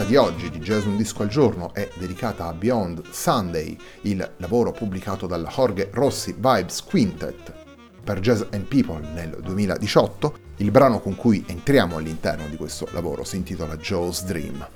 Puntata di oggi di Jazz Un Disco al Giorno è dedicata a Beyond Sunday, il lavoro pubblicato dal Jorge Rossi Vibes Quintet per Jazz and People nel 2018. Il brano con cui entriamo all'interno di questo lavoro si intitola Joe's Dream.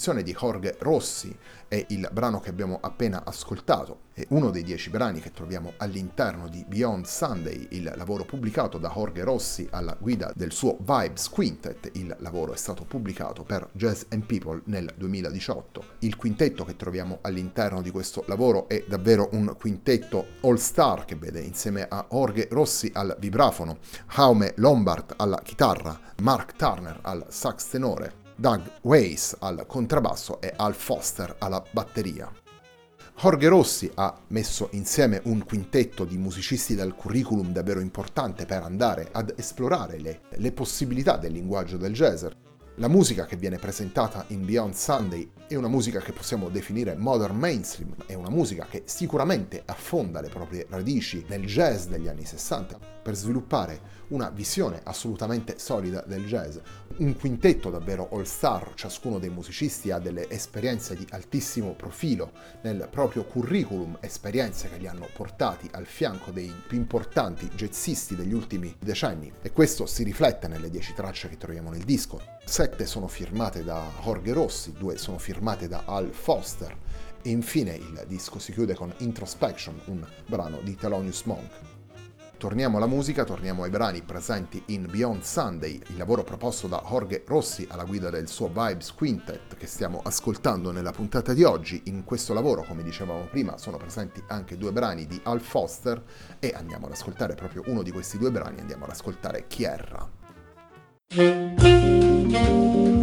Composizione di Jorge Rossi, è il brano che abbiamo appena ascoltato, è uno dei dieci brani che troviamo all'interno di Beyond Sunday, il lavoro pubblicato da Jorge Rossi alla guida del suo Vibes Quintet. Il lavoro è stato pubblicato per Jazz and People nel 2018. Il quintetto che troviamo all'interno di questo lavoro è davvero un quintetto all star che vede insieme a Jorge Rossi al vibrafono, Jaume Lombard alla chitarra, Mark Turner al sax tenore, Doug Weiss al contrabbasso e Al Foster alla batteria. Jorge Rossi ha messo insieme un quintetto di musicisti dal curriculum davvero importante per andare ad esplorare le, le possibilità del linguaggio del jazz. La musica che viene presentata in Beyond Sunday è una musica che possiamo definire modern mainstream, è una musica che sicuramente affonda le proprie radici nel jazz degli anni 60 per sviluppare una visione assolutamente solida del jazz. Un quintetto davvero all star, ciascuno dei musicisti ha delle esperienze di altissimo profilo nel proprio curriculum, esperienze che li hanno portati al fianco dei più importanti jazzisti degli ultimi decenni e questo si riflette nelle dieci tracce che troviamo nel disco. Sette sono firmate da Jorge Rossi, due sono firmate da Al Foster e infine il disco si chiude con Introspection, un brano di Thelonious Monk. Torniamo alla musica, torniamo ai brani presenti in Beyond Sunday, il lavoro proposto da Jorge Rossi alla guida del suo Vibes Quintet che stiamo ascoltando nella puntata di oggi. In questo lavoro, come dicevamo prima, sono presenti anche due brani di Al Foster e andiamo ad ascoltare proprio uno di questi due brani, andiamo ad ascoltare Chiera. Chiara è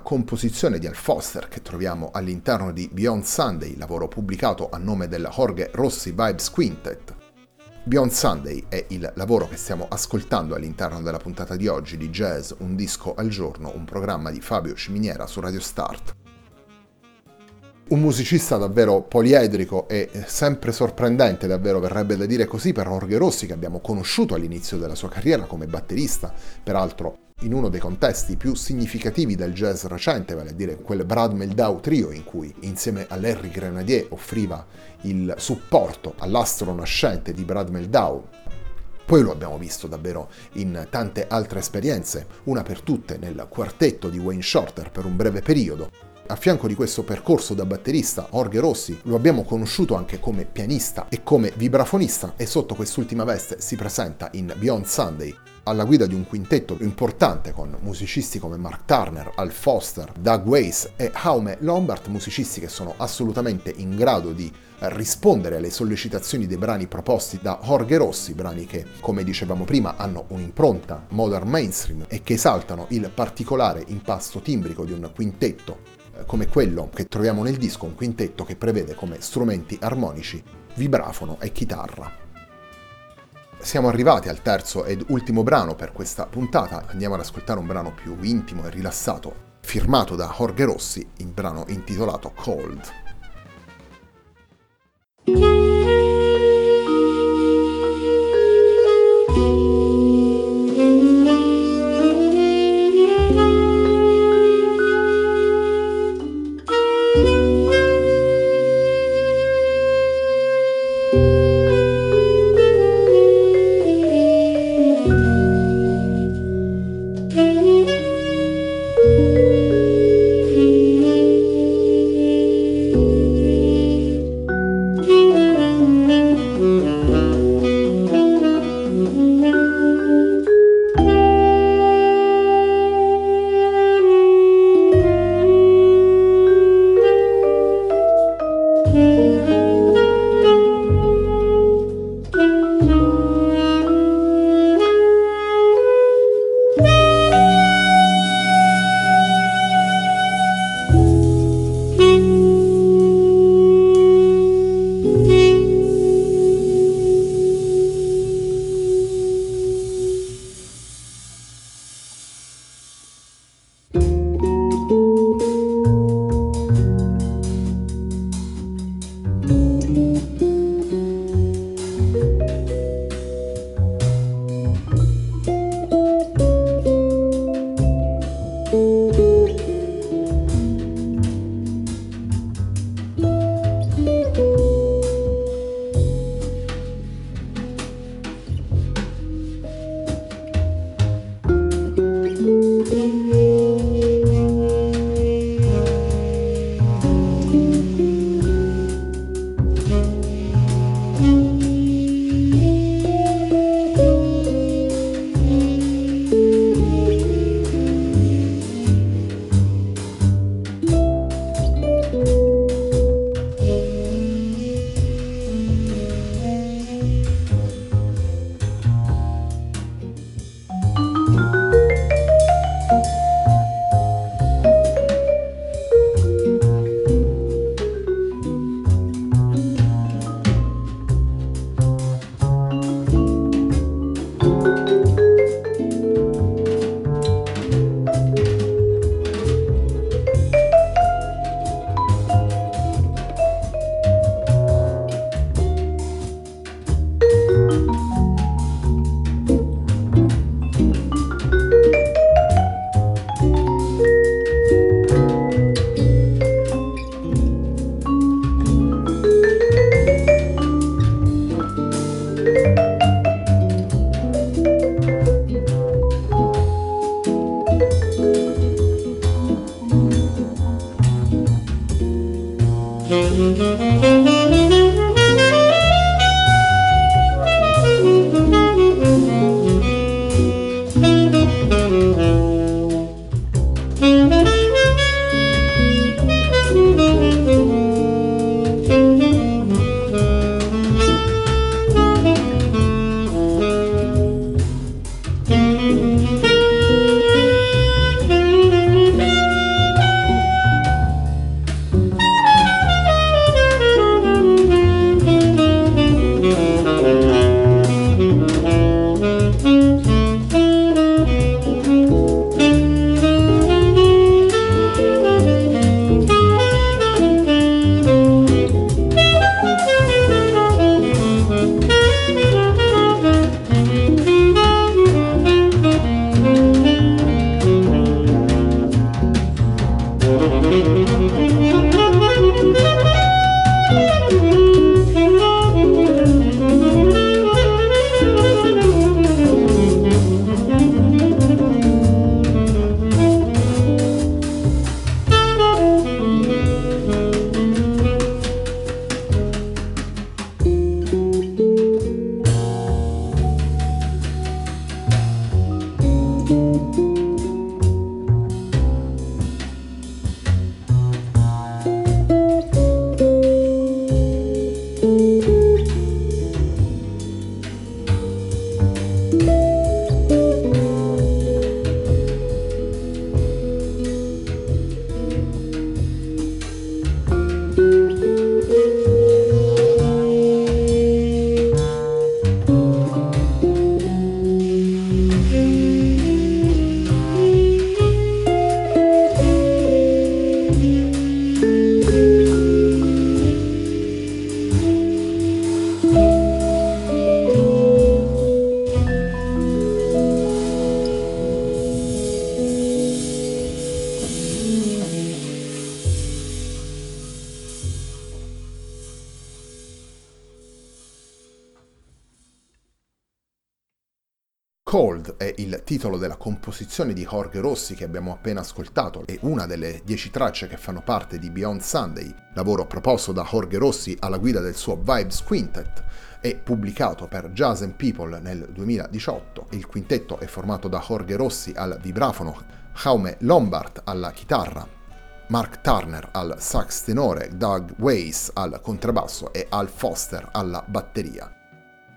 composizione di Al Foster che troviamo all'interno di Beyond Sunday, lavoro pubblicato a nome del Jorge Rossi Vibes Quintet. Beyond Sunday è il lavoro che stiamo ascoltando all'interno della puntata di oggi di Jazz Un disco al giorno, un programma di Fabio Ciminiera su Radio Start. Un musicista davvero poliedrico e sempre sorprendente, davvero verrebbe da dire così, per Jorge Rossi che abbiamo conosciuto all'inizio della sua carriera come batterista, peraltro in uno dei contesti più significativi del jazz recente, vale a dire quel Brad Meldau trio in cui insieme a Larry Grenadier offriva il supporto all'astro nascente di Brad Meldau. Poi lo abbiamo visto davvero in tante altre esperienze, una per tutte nel quartetto di Wayne Shorter per un breve periodo, a fianco di questo percorso da batterista, Jorge Rossi lo abbiamo conosciuto anche come pianista e come vibrafonista e sotto quest'ultima veste si presenta in Beyond Sunday, alla guida di un quintetto importante con musicisti come Mark Turner, Al Foster, Doug Weiss e Jaume Lombard, musicisti che sono assolutamente in grado di rispondere alle sollecitazioni dei brani proposti da Jorge Rossi, brani che, come dicevamo prima, hanno un'impronta modern mainstream e che esaltano il particolare impasto timbrico di un quintetto come quello che troviamo nel disco, un quintetto che prevede come strumenti armonici vibrafono e chitarra. Siamo arrivati al terzo ed ultimo brano per questa puntata, andiamo ad ascoltare un brano più intimo e rilassato, firmato da Jorge Rossi, il brano intitolato Cold. Titolo della composizione di Jorge Rossi che abbiamo appena ascoltato e una delle dieci tracce che fanno parte di Beyond Sunday, lavoro proposto da Jorge Rossi alla guida del suo Vibes Quintet e pubblicato per Jazz and People nel 2018. Il quintetto è formato da Jorge Rossi al vibrafono, Jaume Lombard alla chitarra, Mark Turner al sax tenore, Doug Weiss al contrabbasso e Al Foster alla batteria.